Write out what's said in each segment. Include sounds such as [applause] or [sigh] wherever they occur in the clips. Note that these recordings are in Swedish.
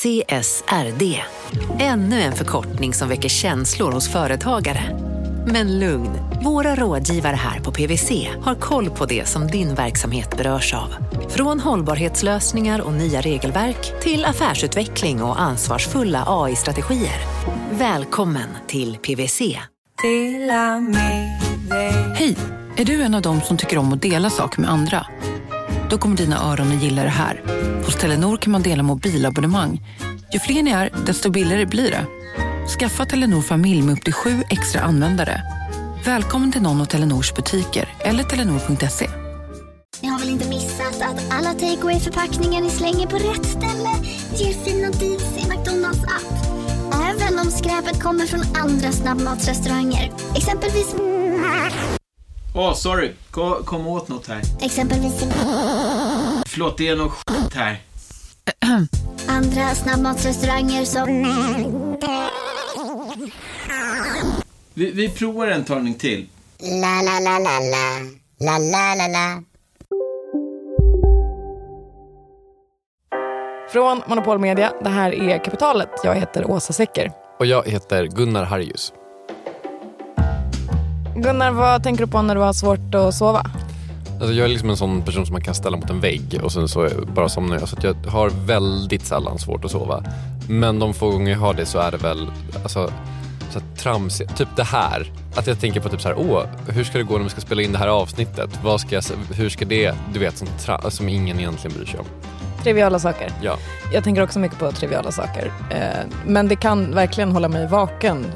CSRD. Ännu en förkortning som väcker känslor hos företagare. Men lugn, våra rådgivare här på PWC har koll på det som din verksamhet berörs av. Från hållbarhetslösningar och nya regelverk till affärsutveckling och ansvarsfulla AI-strategier. Välkommen till PWC. Hej! Är du en av dem som tycker om att dela saker med andra? Då kommer dina öron att gilla det här. Hos Telenor kan man dela mobilabonnemang. Ju fler ni är, desto billigare blir det. Skaffa Telenor familj med upp till sju extra användare. Välkommen till någon av Telenors butiker eller telenor.se. Ni har väl inte missat att alla takeaway förpackningar ni slänger på rätt ställe ger fina deals i McDonalds app. Även om skräpet kommer från andra snabbmatsrestauranger. Exempelvis... Åh, oh, sorry. Kom, kom åt något här. Exempelvis... Förlåt, det är något skit här. Andra snabbmatsrestauranger som... Vi, vi provar en talning till. La, la, la, la, la. La, la, la, la. Från Monopol Media, det här är Kapitalet. Jag heter Åsa Secker. Och jag heter Gunnar Harjus. Gunnar, vad tänker du på när du har svårt att sova? Alltså jag är liksom en sån person som man kan ställa mot en vägg och sen så bara somnar jag. Så jag har väldigt sällan svårt att sova. Men de få gånger jag har det så är det väl alltså, så trams, typ det här. Att jag tänker på typ så här, åh, hur ska det gå när vi ska spela in det här avsnittet? Vad ska jag, hur ska det, du vet, som, som ingen egentligen bryr sig om. Triviala saker. Ja. Jag tänker också mycket på triviala saker. Eh, men det kan verkligen hålla mig vaken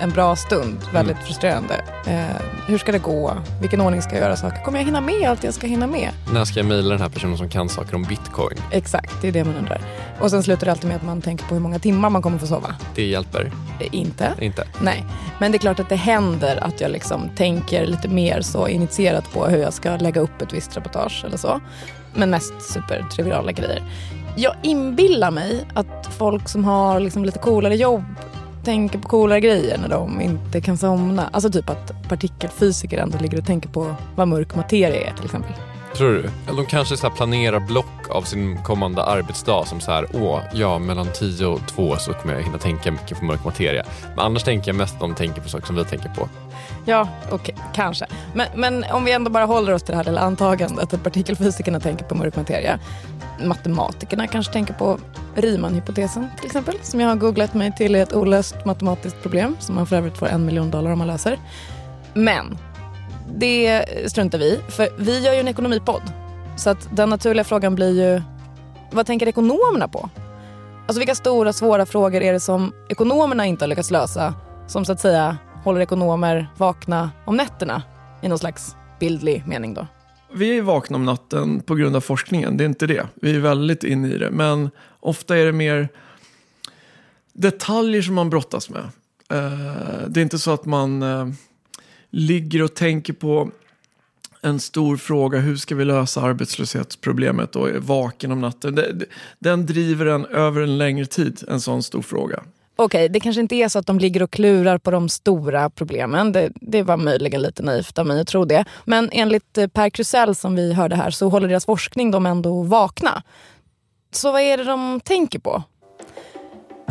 en bra stund. Väldigt mm. frustrerande. Eh, hur ska det gå? Vilken ordning ska jag göra saker? Kommer jag hinna med allt jag ska hinna med? När ska jag mejla den här personen som kan saker om bitcoin? Exakt, det är det man undrar. Och sen slutar det alltid med att man tänker på hur många timmar man kommer få sova. Det hjälper? Eh, inte. Inte? Nej. Men det är klart att det händer att jag liksom tänker lite mer så initierat på hur jag ska lägga upp ett visst reportage eller så. Men mest supertriviala grejer. Jag inbillar mig att folk som har liksom lite coolare jobb tänker på coolare grejer när de inte kan somna. Alltså typ att partikelfysiker ändå ligger och tänker på vad mörk materia är till exempel. Tror du? Eller de kanske så planerar block av sin kommande arbetsdag som så här, åh, ja, mellan 10 och 2 så kommer jag hinna tänka mycket på mörk materia. Men annars tänker jag mest att de tänker på saker som vi tänker på. Ja, okej, okay, kanske. Men, men om vi ändå bara håller oss till det här lilla antagandet att partikelfysikerna tänker på mörk materia. Matematikerna kanske tänker på Riemann-hypotesen till exempel, som jag har googlat mig till är ett olöst matematiskt problem som man för övrigt får en miljon dollar om man löser. Men det struntar vi för vi gör ju en ekonomipodd. Så att den naturliga frågan blir ju, vad tänker ekonomerna på? Alltså vilka stora svåra frågor är det som ekonomerna inte har lyckats lösa som så att säga håller ekonomer vakna om nätterna i någon slags bildlig mening då? Vi är vakna om natten på grund av forskningen, det är inte det. Vi är väldigt inne i det, men ofta är det mer detaljer som man brottas med. Eh, det är inte så att man eh, ligger och tänker på en stor fråga, hur ska vi lösa arbetslöshetsproblemet och är vaken om natten. Den driver en över en längre tid, en sån stor fråga. Okej, okay, det kanske inte är så att de ligger och klurar på de stora problemen. Det, det var möjligen lite naivt av mig att tro det. Men enligt eh, Per Krusell som vi hörde här så håller deras forskning dem ändå vakna. Så vad är det de tänker på?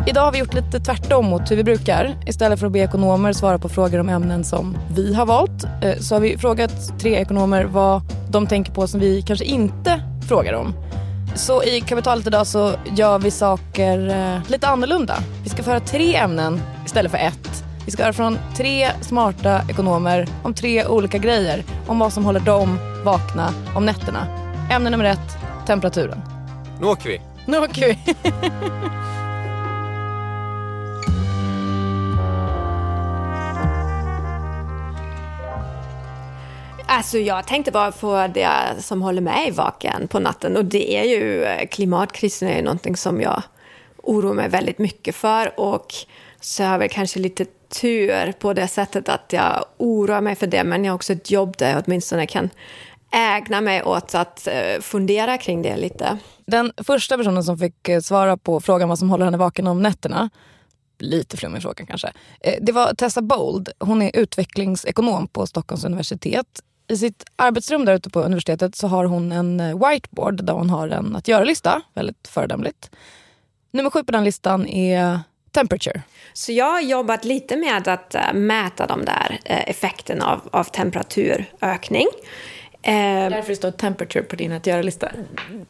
Idag har vi gjort lite tvärtom mot hur vi brukar. Istället för att be ekonomer svara på frågor om ämnen som vi har valt eh, så har vi frågat tre ekonomer vad de tänker på som vi kanske inte frågar om. Så i kapitalet idag så gör vi saker eh, lite annorlunda. Vi ska få höra tre ämnen istället för ett. Vi ska höra från tre smarta ekonomer om tre olika grejer. Om vad som håller dem vakna om nätterna. Ämne nummer ett, temperaturen. Nu åker vi. Nu åker vi. [laughs] Alltså jag tänkte bara på det som håller mig vaken på natten och det är ju eh, klimatkrisen är ju någonting som jag oroar mig väldigt mycket för och så har jag väl kanske lite tur på det sättet att jag oroar mig för det men jag har också ett jobb där jag åtminstone kan ägna mig åt att eh, fundera kring det lite. Den första personen som fick eh, svara på frågan vad som håller henne vaken om nätterna lite flummig fråga kanske. Det var Tessa Bold. Hon är utvecklingsekonom på Stockholms universitet. I sitt arbetsrum där ute på universitetet så har hon en eh, whiteboard där hon har en att göra-lista, väldigt föredömligt. Nummer sju på den listan är temperature. Så jag har jobbat lite med att uh, mäta de där uh, effekterna av, av temperaturökning. Därför det står temperature på din att göra-lista.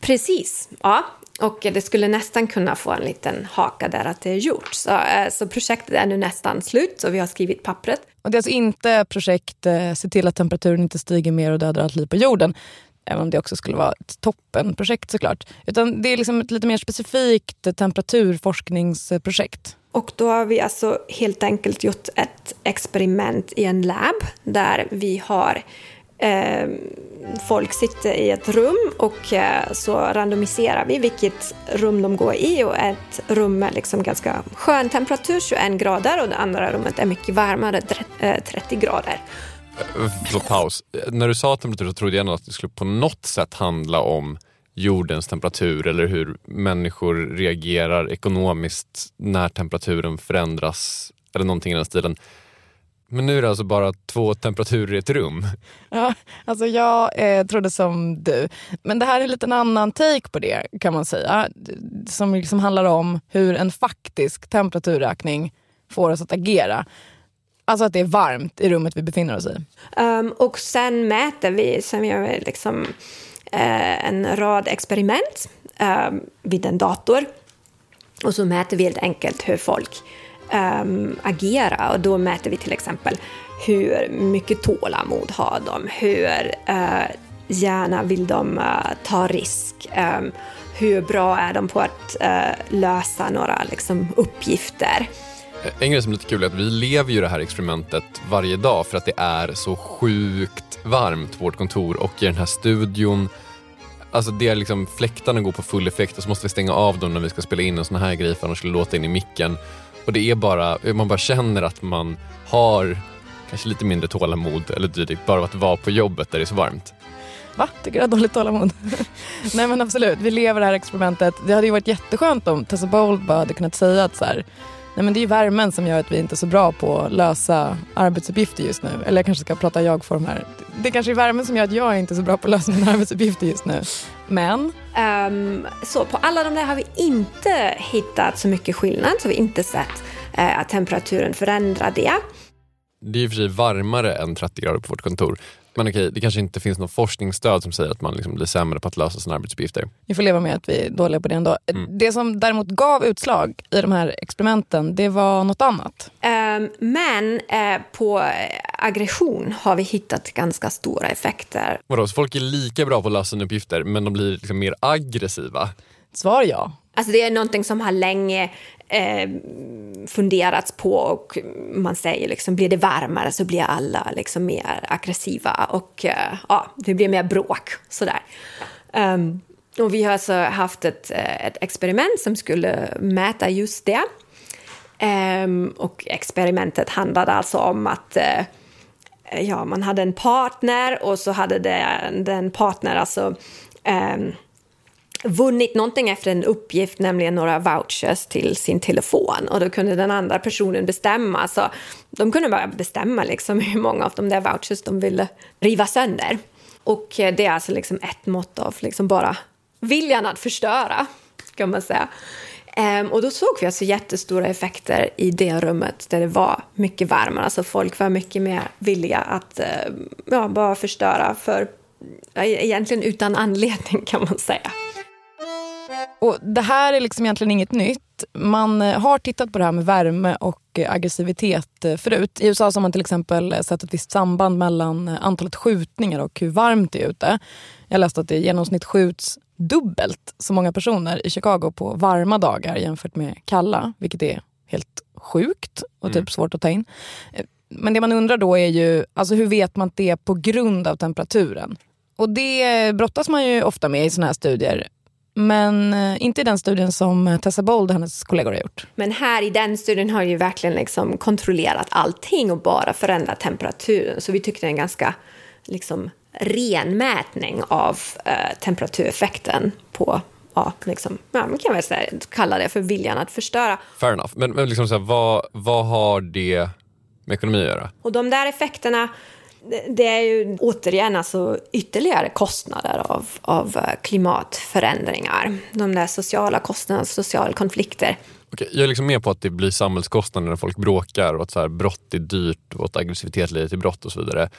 Precis, ja. Och det skulle nästan kunna få en liten haka där att det är gjort. Så, så projektet är nu nästan slut och vi har skrivit pappret. Och det är alltså inte projekt Se till att temperaturen inte stiger mer och dödar allt liv på jorden. Även om det också skulle vara ett toppenprojekt såklart. Utan det är liksom ett lite mer specifikt temperaturforskningsprojekt. Och då har vi alltså helt enkelt gjort ett experiment i en lab där vi har eh, folk sitter i ett rum och eh, så randomiserar vi vilket rum de går i och ett rum är liksom ganska skön temperatur, 21 grader och det andra rummet är mycket varmare, 30 eh, grader. Eh, förlåt, paus. När du sa temperatur så trodde jag att det skulle på något sätt handla om jordens temperatur eller hur människor reagerar ekonomiskt när temperaturen förändras eller någonting i den stilen. Men nu är det alltså bara två temperaturer i ett rum? Ja, alltså jag eh, trodde som du. Men det här är en liten annan take på det kan man säga. Som liksom handlar om hur en faktisk temperaturökning får oss att agera. Alltså att det är varmt i rummet vi befinner oss i. Um, och sen mäter vi, sen gör vi liksom uh, en rad experiment uh, vid en dator. Och så mäter vi helt enkelt hur folk um, agera Och då mäter vi till exempel hur mycket tålamod har de? Hur uh, gärna vill de uh, ta risk? Um, hur bra är de på att uh, lösa några liksom, uppgifter? En grej som är lite kul är att vi lever ju det här experimentet varje dag för att det är så sjukt varmt på vårt kontor och i den här studion Alltså det är liksom fläktarna går på full effekt och så måste vi stänga av dem när vi ska spela in en sån här grej för annars skulle låta in i micken. Och det är bara, man bara känner att man har kanske lite mindre tålamod eller dylikt bara av att vara på jobbet där det är så varmt. Va? Tycker du har dåligt tålamod? [laughs] Nej men absolut, vi lever det här experimentet. Det hade ju varit jätteskönt om Tessa Bold bara hade kunnat säga att så här, Nej, men det är ju värmen som gör att vi inte är så bra på att lösa arbetsuppgifter just nu. Eller jag kanske ska prata jag-form här. Det kanske är värmen som gör att jag inte är så bra på att lösa mina [laughs] arbetsuppgifter just nu. Men? Um, så på alla de där har vi inte hittat så mycket skillnad, så vi har inte sett uh, att temperaturen förändrar det. Det är i och för sig varmare än 30 grader på vårt kontor. Men okej, det kanske inte finns något forskningsstöd som säger att man liksom blir sämre på att lösa sina arbetsuppgifter. Vi får leva med att vi är dåliga på det ändå. Mm. Det som däremot gav utslag i de här experimenten, det var något annat. Um, men uh, på aggression har vi hittat ganska stora effekter. Vadå, så folk är lika bra på att lösa uppgifter men de blir liksom mer aggressiva? Svar ja. Alltså det är någonting som har länge eh, funderats på och man säger liksom blir det varmare så blir alla liksom mer aggressiva och eh, ja, det blir mer bråk sådär. Um, och vi har alltså haft ett, eh, ett experiment som skulle mäta just det. Um, och experimentet handlade alltså om att uh, Eh, ja, man hade en partner och så hade den, den partner alltså um, vunnit någonting efter en uppgift, nämligen några vouchers till sin telefon. Och då kunde den andra personen bestämma. Så de kunde bara bestämma liksom [laughs] hur många av de där vouchers de ville riva sönder. Och eh, det är alltså liksom ett mått av liksom bara viljan att förstöra, kan man säga. Um, och då såg vi alltså jättestora effekter i det rummet där det var mycket varmare. Alltså folk var mycket mer villiga att uh, ja, bara förstöra för e-, egentligen utan anledning kan man säga. Och det här är liksom egentligen inget nytt. Man eh, har tittat på det här med värme och eh, aggressivitet eh, förut. I USA har man till exempel sett ett visst samband mellan antalet skjutningar och hur varmt det är ute. Jag läste att det i genomsnitt skjuts dubbelt så många personer i Chicago på varma dagar jämfört med kalla, vilket är helt sjukt och typ mm. svårt att ta in. Men det man undrar då är ju, alltså hur vet man att det är på grund av temperaturen? Och det brottas man ju ofta med i såna här studier. Men eh, inte i den studien som Tessa Bold och hennes kollegor har gjort. Men här i den studien har ju verkligen liksom kontrollerat allting och bara förändrat temperaturen. Så vi tyckte det är en ganska liksom, ren mätning av eh, temperatureffekten på ja, liksom, ja, man kan väl säga, kalla det för viljan att förstöra. Fair enough. Men, men liksom så här, vad, vad har det med ekonomi att göra? Och de där effekterna det är ju återigen alltså ytterligare kostnader av, av eh, klimatförändringar. De där sociala kostnaderna, sociala konflikter. Okej, jag är liksom med på att det blir samhällskostnader när folk bråkar och att så här, brott är dyrt och att aggressivitet leder till brott och så vidare.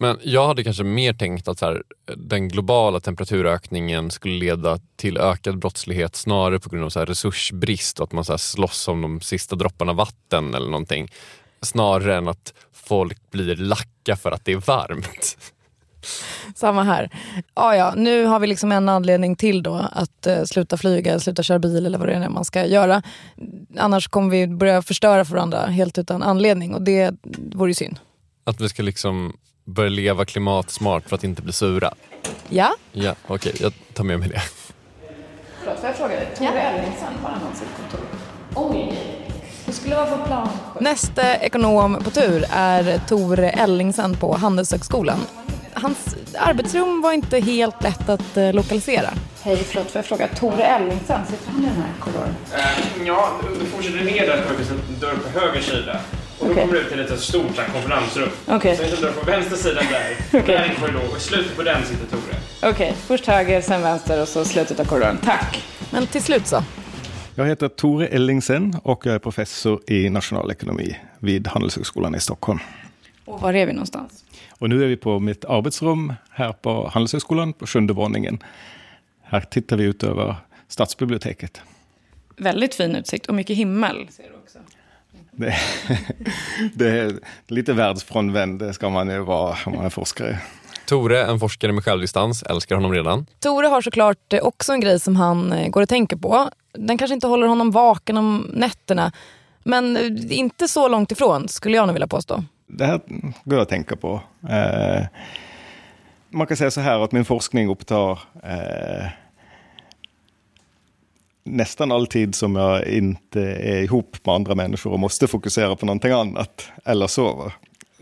Men jag hade kanske mer tänkt att så här, den globala temperaturökningen skulle leda till ökad brottslighet snarare på grund av så här, resursbrist och att man så här, slåss om de sista dropparna vatten eller någonting. Snarare än att folk blir lacka för att det är varmt. Samma här. Ja, ja, nu har vi liksom en anledning till då att uh, sluta flyga, sluta köra bil eller vad det är man ska göra. Annars kommer vi börja förstöra för varandra helt utan anledning och det vore ju synd. Att vi ska liksom börja leva klimatsmart för att inte bli sura. Ja. Ja, okej, jag tar med mig det. Förlåt, får jag fråga dig? Tore Ellingsen, var han sitt kontor? Oj. Skulle vara på plan. Nästa ekonom på tur är Tore Ellingsen på Handelshögskolan. Hans arbetsrum var inte helt lätt att eh, lokalisera. Hej, förlåt, får jag fråga? Tore Ellingsen, sitter han i den här korridoren? Uh, ja, du fortsätter ner där så finns en dörr på höger sida. Och då Okej. kommer du ut till ett stort så här, konferensrum. Okej. Sen finns en dörr på vänster sida där. [laughs] Där är en korridor och i slutet på den sitter Tore. Okej, först höger, sen vänster och så slutet av korridoren. Tack. Men till slut så. Jag heter Tore Ellingsen och jag är professor i nationalekonomi vid Handelshögskolan i Stockholm. Och var är vi någonstans? Och nu är vi på mitt arbetsrum här på Handelshögskolan på sjunde våningen. Här tittar vi ut över stadsbiblioteket. Väldigt fin utsikt och mycket himmel. Ser du också. Det, [laughs] det är lite världsfrånvänd, det ska man ju vara om man är forskare. Tore, en forskare med självdistans, älskar honom redan. Tore har såklart eh, också en grej som han eh, går och tänker på. Den kanske inte håller honom vaken om nätterna. Men eh, inte så långt ifrån skulle jag nog vilja påstå. Det här går jag att tänka på. Eh, man kan säga så här att min forskning upptar eh, nästan all tid som jag inte är ihop med andra människor och måste fokusera på någonting annat eller sover.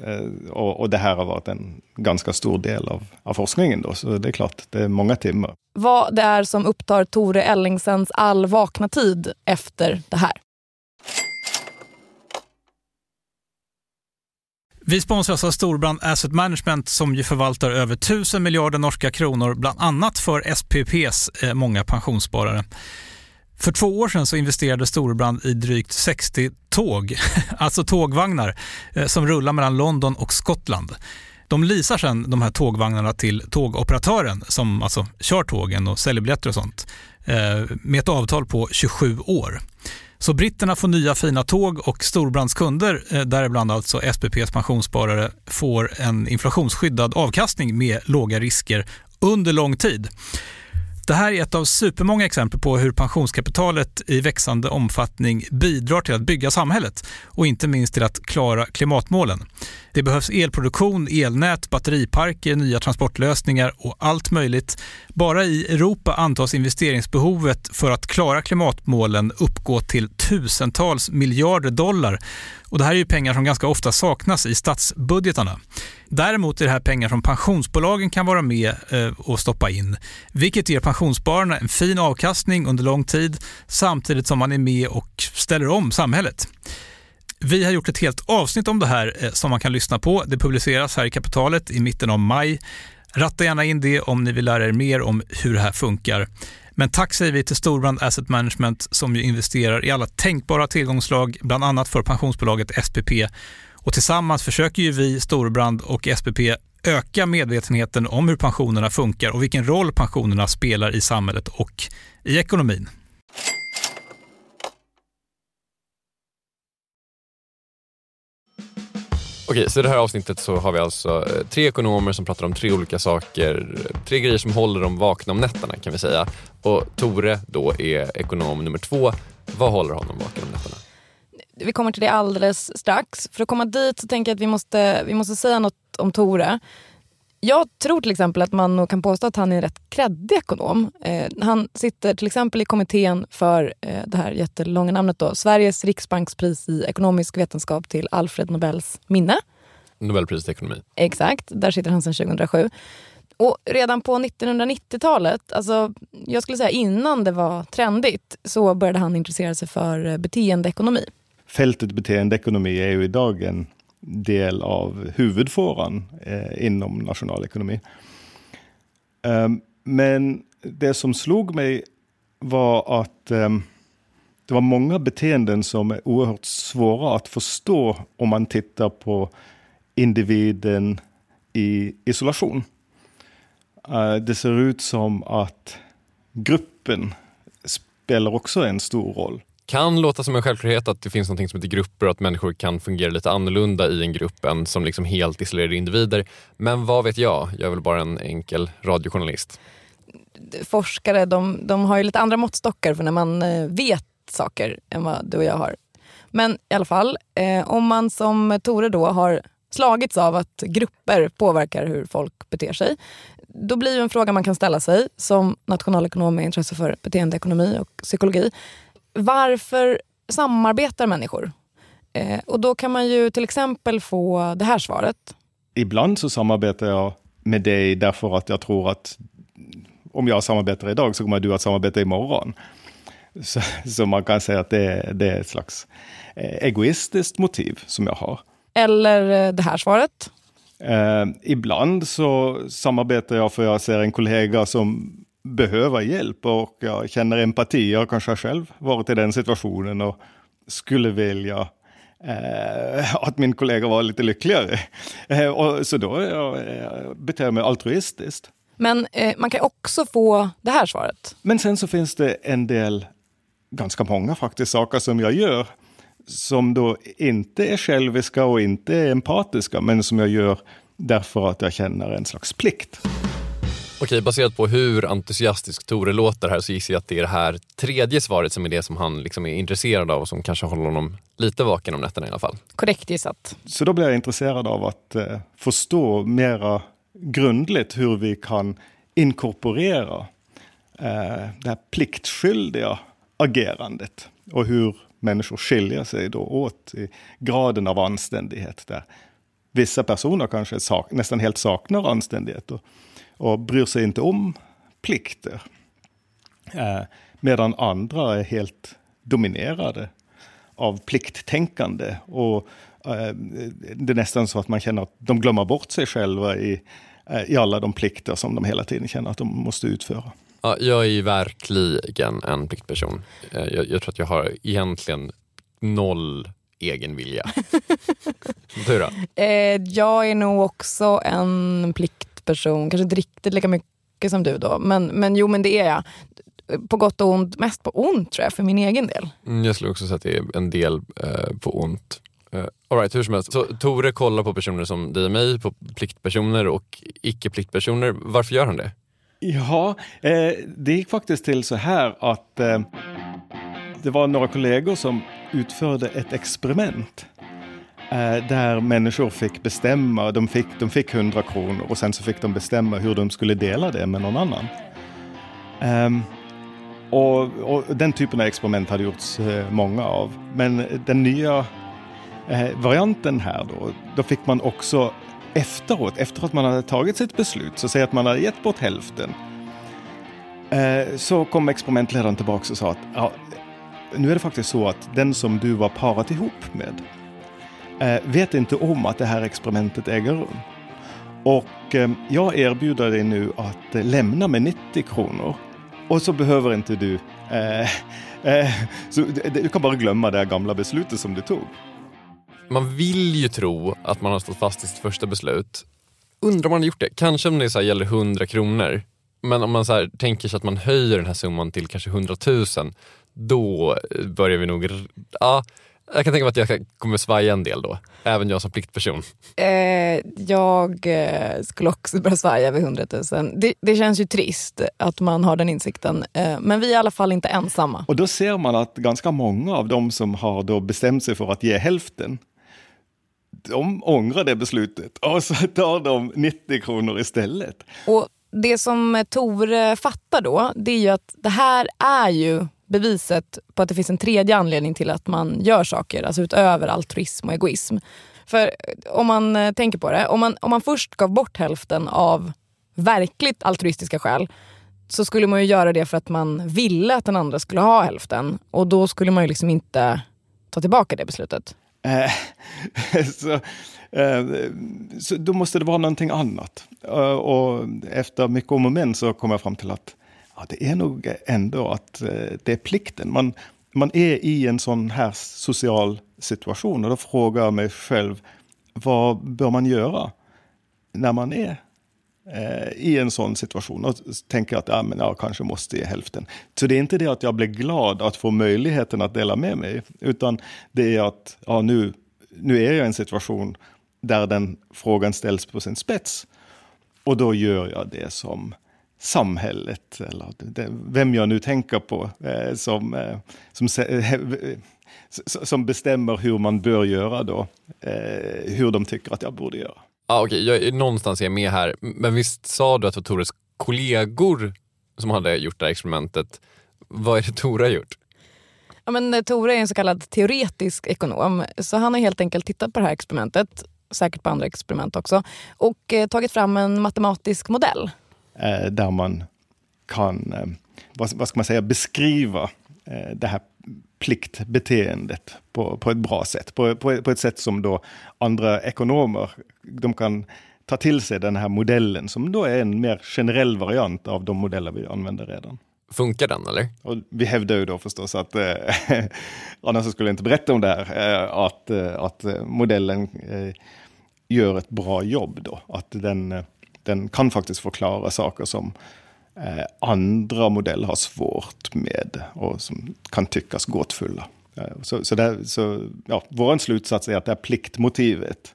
Eh, och, och det här har varit en ganska stor del av, av forskningen då, så det är klart, det är många timmar. Vad det är som upptar Tore Ellingsens all vakna tid efter det här. Vi sponsras av Storbrand Asset Management som ju förvaltar över 1000 miljarder norska kronor, bland annat för SPPs eh, många pensionssparare. För två år sedan så investerade Storbrand i drygt 60 tåg, [laughs] alltså tågvagnar, eh, som rullar mellan London och Skottland. De leasar sedan de här tågvagnarna till tågoperatören som alltså kör tågen och säljer biljetter och sånt eh, med ett avtal på 27 år. Så britterna får nya fina tåg och Storbrands kunder, eh, däribland alltså SPPs pensionssparare, får en inflationsskyddad avkastning med låga risker under lång tid. Det här är ett av supermånga exempel på hur pensionskapitalet i växande omfattning bidrar till att bygga samhället och inte minst till att klara klimatmålen. Det behövs elproduktion, elnät, batteriparker, nya transportlösningar och allt möjligt. Bara i Europa antas investeringsbehovet för att klara klimatmålen uppgå till tusentals miljarder dollar. Och det här är ju pengar som ganska ofta saknas i statsbudgetarna. Däremot är det här pengar som pensionsbolagen kan vara med eh, och stoppa in, vilket ger pensionsspararna en fin avkastning under lång tid samtidigt som man är med och ställer om samhället. Vi har gjort ett helt avsnitt om det här eh, som man kan lyssna på. Det publiceras här i Kapitalet i mitten av maj. Ratta gärna in det om ni vill lära er mer om hur det här funkar. Men tack säger vi till Storbrand Asset Management som ju investerar i alla tänkbara tillgångslag, bland annat för pensionsbolaget SPP. Och tillsammans försöker ju vi, Storbrand och SPP, öka medvetenheten om hur pensionerna funkar och vilken roll pensionerna spelar i samhället och i ekonomin. Okej, så i det här avsnittet så har vi alltså eh, tre ekonomer som pratar om tre olika saker. Tre grejer som håller dem vakna om nätterna kan vi säga. Och Tore då är ekonom nummer två. Vad håller honom vaken om nätterna? Vi kommer till det alldeles strax. För att komma dit så tänker jag att vi måste, vi måste säga något om Tore. Jag tror till exempel att man nog kan påstå att han är en rätt kreddig ekonom. Eh, han sitter till exempel i kommittén för eh, det här jättelånga namnet då, Sveriges riksbankspris i ekonomisk vetenskap till Alfred Nobels minne. Nobelpriset i ekonomi. Exakt, där sitter han sedan 2007. Och redan på 1990-talet, alltså jag skulle säga innan det var trendigt, så började han intressera sig för eh, beteendeekonomi. Fältet beteendeekonomi är ju idag en del av huvudfåran eh, inom nationalekonomi. Um, men det som slog mig var att um, det var många beteenden som är oerhört svåra att förstå om man tittar på individen i isolation. Uh, det ser ut som att gruppen spelar också en stor roll. Kan låta som en självklarhet att det finns något som heter grupper och att människor kan fungera lite annorlunda i en grupp än som liksom helt isolerade individer. Men vad vet jag? Jag är väl bara en enkel radiojournalist. Forskare de, de har ju lite andra måttstockar för när man eh, vet saker än vad du och jag har. Men i alla fall, eh, om man som Tore då har slagits av att grupper påverkar hur folk beter sig. Då blir en fråga man kan ställa sig som nationalekonom med intresse för beteendeekonomi och psykologi. Varför samarbetar människor? Eh, och då kan man ju till exempel få det här svaret. Ibland så samarbetar jag med dig därför att jag tror att om jag samarbetar idag så kommer du att samarbeta imorgon. Så, så man kan säga att det, det är ett slags eh, egoistiskt motiv som jag har. Eller eh, det här svaret. Eh, ibland så samarbetar jag för jag ser en kollega som behöver hjälp och jag känner empati. Jag kanske själv varit i den situationen och skulle vilja eh, [laughs] att min kollega var lite lyckligare. Eh, och, så då jag, jag beter jag mig altruistiskt. Men eh, man kan också få det här svaret. Men sen så finns det en del, ganska många faktiskt, saker som jag gör som då inte är själviska och inte är empatiska, men som jag gör därför att jag känner en slags plikt. Okej, baserat på hur entusiastisk Tore låter här så gissar jag att det är det här tredje svaret som är det som han liksom är intresserad av och som kanske håller honom lite vaken om nätterna i alla fall. Korrekt gissat. Så då blir jag intresserad av att eh, förstå mera grundligt hur vi kan inkorporera eh, det här pliktskyldiga agerandet och hur människor skiljer sig då åt i graden av anständighet. Där vissa personer kanske sak, nästan helt saknar anständighet och, och bryr sig inte om plikter. Eh, medan andra är helt dominerade av plikttänkande. Och eh, det är nästan så att man känner att de glömmer bort sig själva i, eh, i alla de plikter som de hela tiden känner att de måste utföra. Ja, jag är ju verkligen en pliktperson. Eh, jag, jag tror att jag har egentligen noll egen vilja. [laughs] du då? Eh, jag är nog också en pliktperson, kanske inte riktigt lika mycket som du då. Men, men jo, men det är jag. På gott och ont, mest på ont tror jag, för min egen del. Mm, jag skulle också säga att det är en del eh, på ont. Uh, all right, hur som helst. Så Tore kollar på personer som dig och mig, på pliktpersoner och icke-pliktpersoner. Varför gör han det? Ja, eh, det gick faktiskt till så här att eh, det var några kollegor som utförde ett experiment eh, där människor fick bestämma, de fick, de fick 100 kronor och sen så fick de bestämma hur de skulle dela det med någon annan. Um, och, och, den typen av experiment hade gjorts eh, många av. Men den nya eh, varianten här då, då fick man också efteråt, efter att man hade tagit sitt beslut, så säg att man hade gett bort hälften. Eh, så kom experimentledaren tillbaka och sa att ja, nu är det faktiskt så att den som du var parat ihop med eh, vet inte om att det här experimentet äger rum. Och eh, jag erbjuder dig nu att eh, lämna med 90 kronor. Och så behöver inte du... Eh, eh, så, du kan bara glömma det här gamla beslutet som du tog. Man vill ju tro att man har stått fast i sitt första beslut. Undrar om man har gjort det. Kanske om det så gäller 100 kronor. Men om man så tänker sig att man höjer den här summan till kanske 100 000 då börjar vi nog... Ja, jag kan tänka mig att jag kommer svaja en del då, även jag som pliktperson. Eh, jag eh, skulle också börja svaja vid 100 000. Det, det, känns ju trist att man har den insikten, eh, men vi är i alla fall inte ensamma. Och då ser man att ganska många av de som har då bestämt sig för att ge hälften, de ångrar det beslutet och så tar de 90 kronor istället. Och det som Tore fattar då, det är ju att det här är ju beviset på att det finns en tredje anledning till att man gör saker, alltså utöver altruism och egoism. För eh, om man eh, tänker på det, om man, om man först gav bort hälften av verkligt altruistiska skäl så skulle man ju göra det för att man ville att den andra skulle ha hälften och då skulle man ju liksom inte ta tillbaka det beslutet. Eh, [laughs] så, Eh, så då måste det vara någonting annat. Eh, och efter mycket om och men så kom jag fram till att ja, det är nog ändå att eh, det är plikten. Man, man är i en sån här social situation och då frågar jag mig själv, vad bör man göra när man är i en sån situation och tänker att ja, men jag kanske måste ge hälften. Så det är inte det att jag blir glad att få möjligheten att dela med mig, utan det är att ja, nu, nu är jag i en situation där den frågan ställs på sin spets. Och då gör jag det som samhället, eller vem jag nu tänker på, eh, som, eh, som, eh, som bestämmer hur man bör göra då, hur de tycker att jag borde göra. Ah, Okej, okay. någonstans är jag med här. Men visst sa du att det var Tores kollegor som hade gjort det här experimentet. Vad är det Tore har gjort? Ja, men Tore är en så kallad teoretisk ekonom. Så han har helt enkelt tittat på det här experimentet, säkert på andra experiment också, och eh, tagit fram en matematisk modell. Eh, där man kan, eh, vad, vad, ska man säga, beskriva eh, det här pliktbeteendet på, på ett bra sätt. På, på, på ett sätt som då andra ekonomer, de kan ta till sig den här modellen som då är en mer generell variant av de modeller vi använder redan. Funkar den eller? Och vi hävdar ju då förstås att, eh, [laughs] annars skulle jag inte berätta om det här, eh, att, eh, att eh, modellen eh, gör ett bra jobb då. Att den, eh, den kan faktiskt förklara saker som eh, andra modeller har svårt med och som kan tyckas gåtfulla. Eh, så, så, där, så ja, vår slutsats är att det här pliktmotivet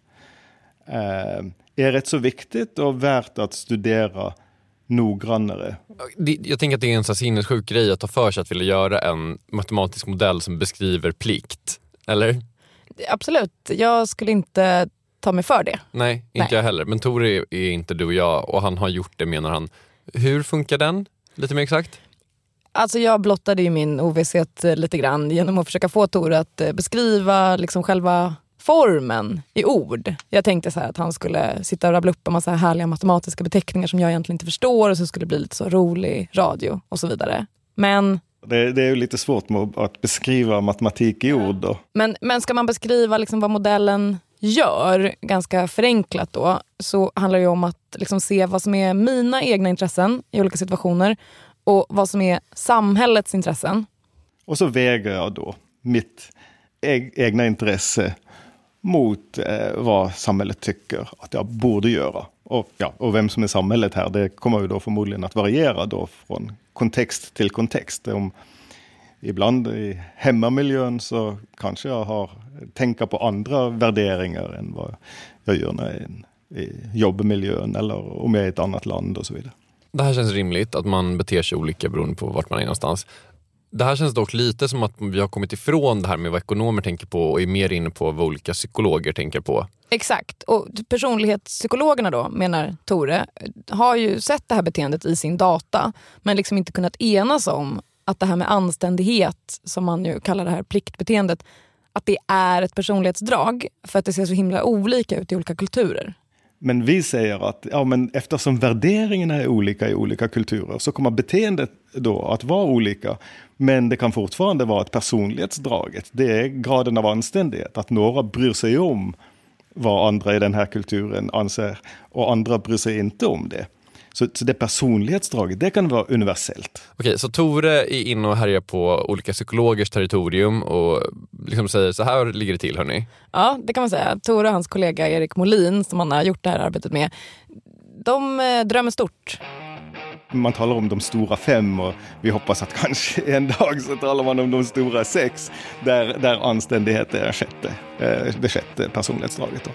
eh, är rätt så viktigt och värt att studera noggrannare. Jag tänker att det är en sinnessjuk grej att ta för sig att vilja göra en matematisk modell som beskriver plikt. Eller? Absolut. Jag skulle inte ta mig för det. Nej, inte Nej. jag heller. Men Tor är inte du och jag och han har gjort det menar han. Hur funkar den? Lite mer exakt? Alltså jag blottade ju min ovisshet eh, lite grann genom att försöka få Tor att eh, beskriva liksom själva formen i ord. Jag tänkte så att han skulle sitta och rabbla upp en massa härliga matematiska beteckningar som jag egentligen inte förstår och så skulle det bli lite så rolig radio och så vidare. Men det, det, är ju lite svårt med att beskriva matematik i ord. Då. Men, men ska man beskriva liksom vad modellen gör, ganska förenklat då, så handlar det om att liksom se vad som är mina egna intressen i olika situationer och vad som är samhällets intressen. Och så väger jag då mitt egna intresse mot eh, vad samhället tycker att jag borde göra. Och, ja, och vem som är samhället här, det kommer ju då förmodligen att variera då från kontext till kontext. Om, ibland i hemmamiljön så kanske jag har tänka på andra värderingar än vad jag gör när jag är i jobbmiljön eller om jag är i ett annat land och så vidare. Det här känns rimligt, att man beter sig olika beroende på vart man är någonstans. Det här känns dock lite som att vi har kommit ifrån det här med vad ekonomer tänker på och är mer inne på vad olika psykologer tänker på. Exakt. Och personlighetspsykologerna då, menar Tore, har ju sett det här beteendet i sin data men liksom inte kunnat enas om att det här med anständighet, som man ju kallar det här pliktbeteendet, att det är ett personlighetsdrag för att det ser så himla olika ut i olika kulturer. Men vi säger att ja, men eftersom värderingarna är olika i olika kulturer så kommer beteendet då att vara olika. Men det kan fortfarande vara ett personlighetsdraget. Det är graden av anständighet, att några bryr sig om vad andra i den här kulturen anser och andra bryr sig inte om det. Så, så det personlighetsdraget, det kan vara universellt. Okej, så Tore är inne och härjar på olika psykologers territorium och liksom säger så här ligger det till hörni. Ja, det kan man säga. Tore och hans kollega Erik Molin som han har gjort det här arbetet med, de eh, drömmer stort. Man talar om de stora fem och vi hoppas att kanske [laughs] en dag så talar man om de stora sex där, där anständighet är sjätte, eh, det sjätte personlighetsdraget. Då.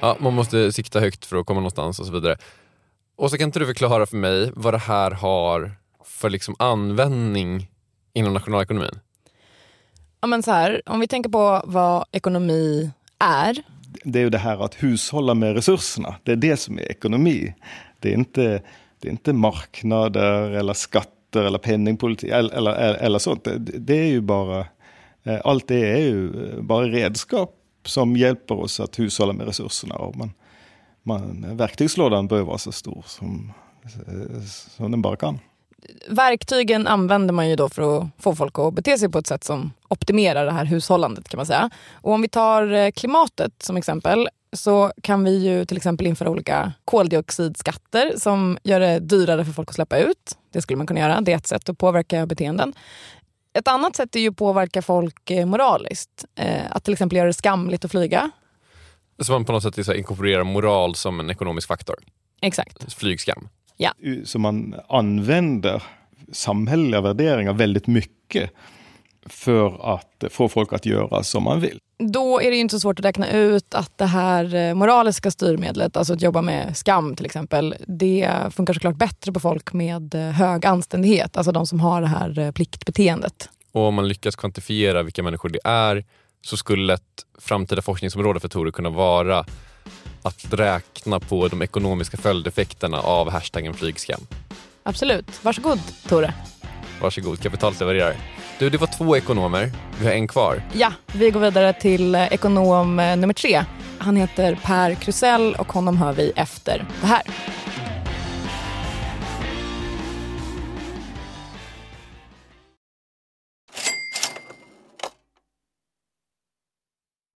Ja, man måste sikta högt för att komma någonstans och så vidare. Och så kan inte du förklara för mig vad det här har för liksom användning inom nationalekonomin? Ja, men så här, om vi tänker på vad ekonomi är. Det är ju det här att hushålla med resurserna. Det är det som är ekonomi. Det är inte, det är inte marknader eller skatter eller penningpolitik eller, eller, eller sånt. Det, det är ju bara, eh, allt det är ju bara redskap som hjälper oss att hushålla med resurserna. Och man, man, verktygslådan bör vara så stor som, som den bara kan. verktygen använder man ju då för att få folk att bete sig på ett sätt som optimerar det här hushållandet kan man säga. Och om vi tar eh, klimatet som exempel så kan vi ju till exempel införa olika koldioxidskatter som gör det dyrare för folk att släppa ut. Det skulle man kunna göra. Det är ett sätt att påverka beteenden. Ett annat sätt är ju att påverka folk eh, moraliskt. Eh, att till exempel göra det skamligt att flyga. Så man på något sätt inkorporerar moral som en ekonomisk faktor? Exakt. Flygskam? Ja. Så man använder samhälleliga värderingar väldigt mycket för att få folk att göra som man vill. Då är det inte så svårt att räkna ut att det här eh, moraliska styrmedlet, alltså att jobba med skam till exempel, det funkar såklart bättre på folk med eh, hög anständighet, alltså de som har det här eh, pliktbeteendet. Och om man lyckas kvantifiera vilka människor det är så skulle ett framtida forskningsområde för Tore kunna vara att räkna på de ekonomiska följdeffekterna av hashtaggen flygskam. Absolut. Varsågod Tore. Varsågod, kapitalet levererar. Du, det var två ekonomer. Vi har en kvar. Ja, vi går vidare till eh, ekonom eh, nummer tre. Han heter Per Krusell och honom hör vi efter det här.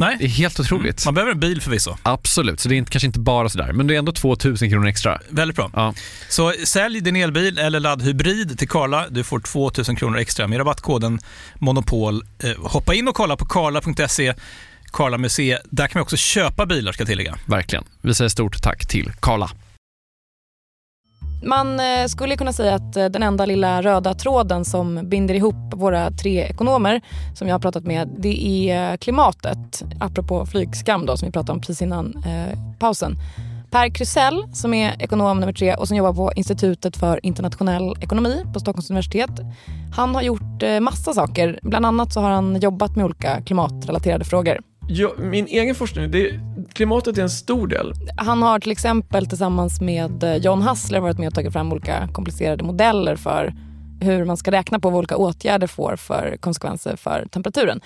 Nej. Det är helt otroligt. Mm. Man behöver en bil förvisso. Absolut, så det är kanske inte bara sådär, men det är ändå 2000 kronor extra. Väldigt bra. Ja. Så sälj din elbil eller laddhybrid till Karla. Du får 2000 kronor extra med rabattkoden Monopol. Eh, hoppa in och kolla på karla.se Karla Museet. Där kan man också köpa bilar ska jag tillägga. Verkligen. Vi säger stort tack till Karla. Man eh, skulle kunna säga att eh, den enda lilla röda tråden som binder ihop våra tre ekonomer som jag har pratat med, det är eh, klimatet. Apropå flygskam då, som vi pratade om precis innan eh, pausen. Per Krusell som är ekonom nummer tre och som jobbar på Institutet för internationell ekonomi på Stockholms universitet. Han har gjort massa saker. Bland annat så har han jobbat med olika klimatrelaterade frågor. Ja, min egen forskning, det, klimatet är en stor del. Han har till exempel tillsammans med eh, John Hassler varit med och tagit fram olika komplicerade modeller för hur man ska räkna på vad olika åtgärder får för konsekvenser för temperaturen.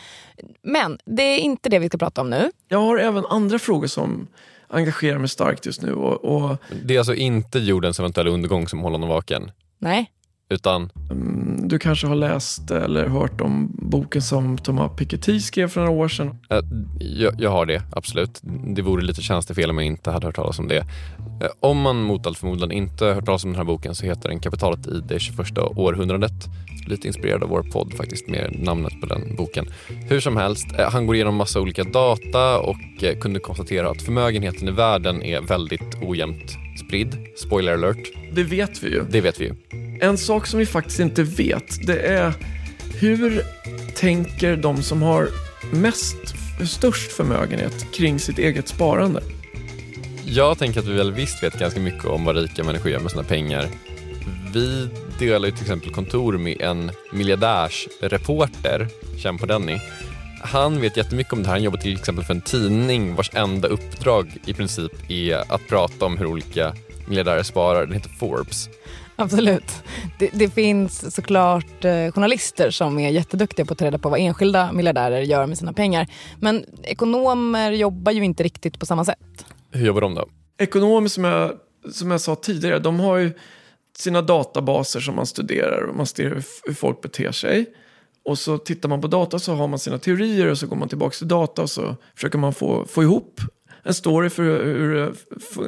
Men det är inte det vi ska prata om nu. Jag har även andra frågor som engagerar mig starkt just nu. Och, och... Det är alltså inte jordens eventuella undergång som håller honom vaken? Nej. Utan? Mm, du kanske har läst eller hört om boken som Thomas Piketty skrev för några år sedan? Äh, jag, jag, har det, absolut. Det vore lite tjänstefel om jag inte hade hört talas om det. Äh, om man mot all förmodan inte hört talas om den här boken så heter den Kapitalet i det 21 århundradet. Lite inspirerad av vår podd faktiskt med namnet på den boken. Hur som helst, äh, han går igenom massa olika data och kunde konstatera att förmögenheten i världen är väldigt ojämnt spridd. Spoiler alert. Det vet vi ju. Det vet vi ju. En sak som vi faktiskt inte vet, det är hur tänker de som har mest, störst förmögenhet kring sitt eget sparande? Jag tänker att vi väl visst vet ganska mycket om vad rika människor gör med sina pengar. Vi delar ju till exempel kontor med en miljardärsreporter, känn på Denny. Han vet jättemycket om det här. Han jobbar till exempel för en tidning vars enda uppdrag i princip är att prata om hur olika miljardärer sparar. Den heter Forbes. Absolut. Det, det, finns såklart eh, journalister som är jätteduktiga på att ta reda på vad enskilda miljardärer gör med sina pengar. Men ekonomer jobbar ju inte riktigt på samma sätt. Hur jobbar de då? Ekonomer som jag, som jag sa tidigare, de har ju sina databaser som man studerar och man studerar hur folk beter sig. Och så tittar man på data så har man sina teorier och så går man tillbaka till data och så försöker man få, få ihop en story för hur, hur,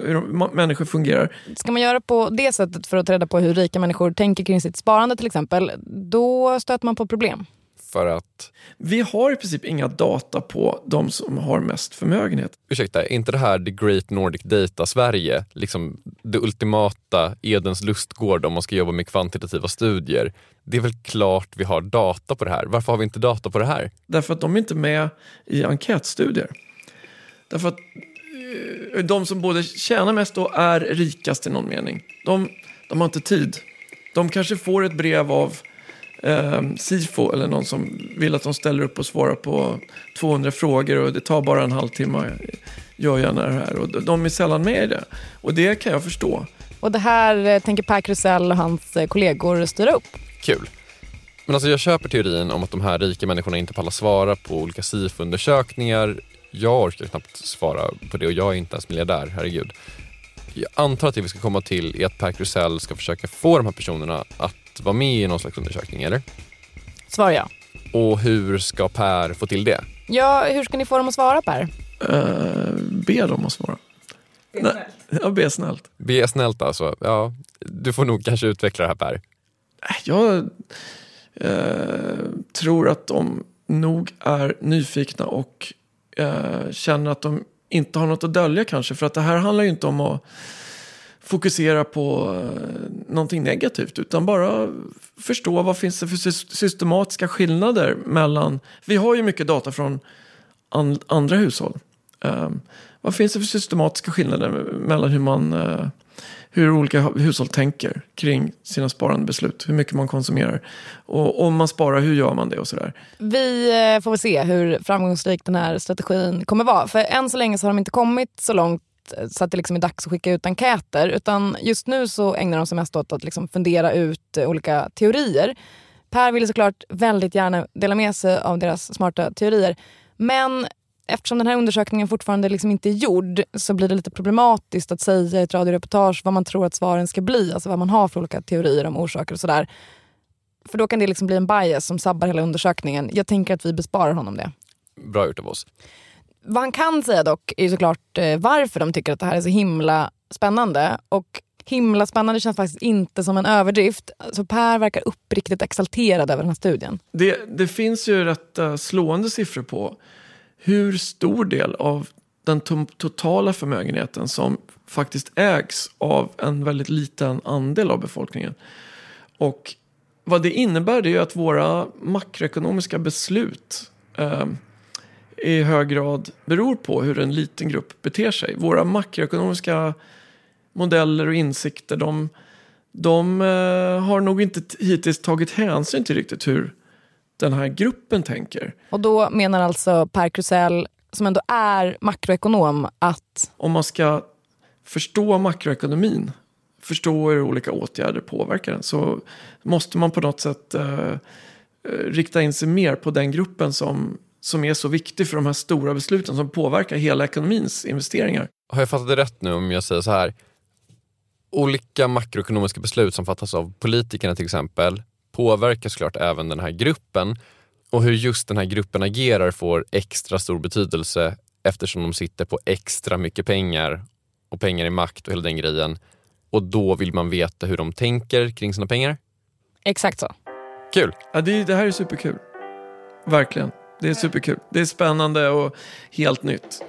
hur människor fungerar. Ska man göra på det sättet för att ta reda på hur rika människor tänker kring sitt sparande till exempel, då stöter man på problem. För att? Vi har i princip inga data på de som har mest förmögenhet. Ursäkta, är inte det här the great Nordic data Sverige? Liksom det ultimata Edens lustgård om man ska jobba med kvantitativa studier. Det är väl klart vi har data på det här. Varför har vi inte data på det här? Därför att de är inte med i enkätstudier. Därför att eh, de som både tjänar mest och är rikast i någon mening, de, de har inte tid. De kanske får ett brev av eh, Sifo eller någon som vill att de ställer upp och svarar på 200 frågor och det tar bara en halvtimme. Gör gärna det här. Och de är sällan med i det. Och det kan jag förstå. Och det här eh, tänker Per Krusell och hans eh, kollegor styra upp. Kul. Men alltså jag köper teorin om att de här rika människorna inte pallar svara på olika SIFO-undersökningar jag orkar knappt svara på det och jag är inte ens miljardär, herregud. Jag antar att det vi ska komma till är att Per Krusell ska försöka få de här personerna att vara med i någon slags undersökning, eller? Svar ja. Och hur ska Per få till det? Ja, hur ska ni få dem att svara Per? Uh, be dem att svara. Be snällt. Ja, be snällt. Be snällt alltså. Ja, du får nog kanske utveckla det här Per. Jag uh, tror att de nog är nyfikna och eh, känner att de inte har något att dölja kanske. För att det här handlar ju inte om att fokusera på eh, någonting negativt utan bara förstå vad finns det för systematiska skillnader mellan, vi har ju mycket data från and, andra hushåll. Eh, vad finns det för systematiska skillnader mellan hur man eh, hur olika hushåll tänker kring sina sparandebeslut. Hur mycket man konsumerar. Och om man sparar, hur gör man det och sådär. Vi eh, får väl se hur framgångsrik den här strategin kommer vara. För än så länge så har de inte kommit så långt Eh, så att det liksom är dags att skicka ut enkäter. Utan just nu så ägnar de sig mest åt att liksom fundera ut eh, olika teorier. Per vill såklart väldigt gärna dela med sig av deras smarta teorier. Men eftersom den här undersökningen fortfarande liksom inte är gjord så blir det lite problematiskt att säga i ett radioreportage vad man tror att svaren ska bli. Alltså vad man har för olika teorier om orsaker och sådär. För då kan det liksom bli en bias som sabbar hela undersökningen. Jag tänker att vi besparar honom det. Bra gjort av oss. Vad han kan säga dock är såklart eh, varför de tycker att det här är så himla spännande. Och himla spännande känns faktiskt inte som en överdrift. Så Per verkar uppriktigt exalterad över den här studien. Det, det finns ju rätt eh, slående siffror på hur stor del av den totala förmögenheten som faktiskt ägs av en väldigt liten andel av befolkningen. Och vad det innebär det är att våra makroekonomiska beslut eh, i hög grad beror på hur en liten grupp beter sig. Våra makroekonomiska modeller och insikter de, de eh, har nog inte hittills tagit hänsyn till riktigt hur den här gruppen tänker. Och då menar alltså Per Krusell, som ändå är makroekonom, att... Om man ska förstå makroekonomin förstå hur olika åtgärder påverkar den så måste man på något sätt eh, eh, rikta in sig mer på den gruppen som, som är så viktig för de här stora besluten som påverkar hela ekonomins investeringar. Har jag fattat det rätt nu om jag säger så här? Olika makroekonomiska beslut som fattas av politikerna till exempel påverkar såklart även den här gruppen och hur just den här gruppen agerar får extra stor betydelse eftersom de sitter på extra mycket pengar och pengar i makt och hela den grejen. Och då vill man veta hur de tänker kring sina pengar. Exakt så. Kul! Ja, det, det här är superkul. Verkligen. Det är superkul. Det är spännande och helt nytt.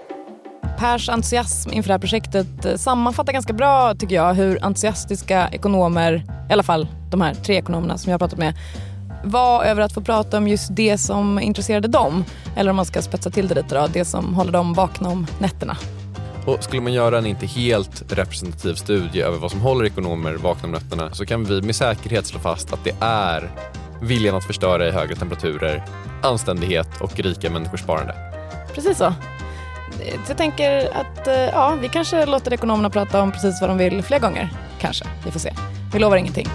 Pers entusiasm inför det här projektet eh, sammanfattar ganska bra tycker jag hur entusiastiska ekonomer, i alla fall de här tre ekonomerna som jag har pratat med, var över att få prata om just det som intresserade dem. Eller om man ska spetsa till det lite då, det som håller dem vakna om nätterna. Och skulle man göra en inte helt representativ studie över vad som håller ekonomer vakna om nätterna så kan vi med säkerhet slå fast att det är viljan att förstöra i högre temperaturer, anständighet och rika människors sparande. Precis så. Jag tänker att eh, ja, vi kanske låter ekonomerna prata om precis vad de vill fler gånger. Kanske. Vi får se. Vi lovar ingenting.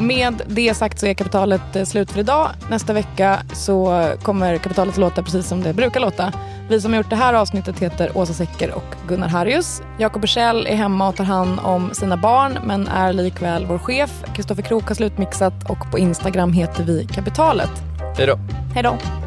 Med det sagt så är kapitalet eh, slut för idag. Nästa vecka så kommer kapitalet låta precis som det brukar låta. Vi som har gjort det här avsnittet heter Åsa Secker och Gunnar Harrius. Jakob Bursell är hemma och tar hand om sina barn men är likväl vår chef. Kristoffer Krook har slutmixat och på Instagram heter vi Kapitalet. Hej då. Hej då.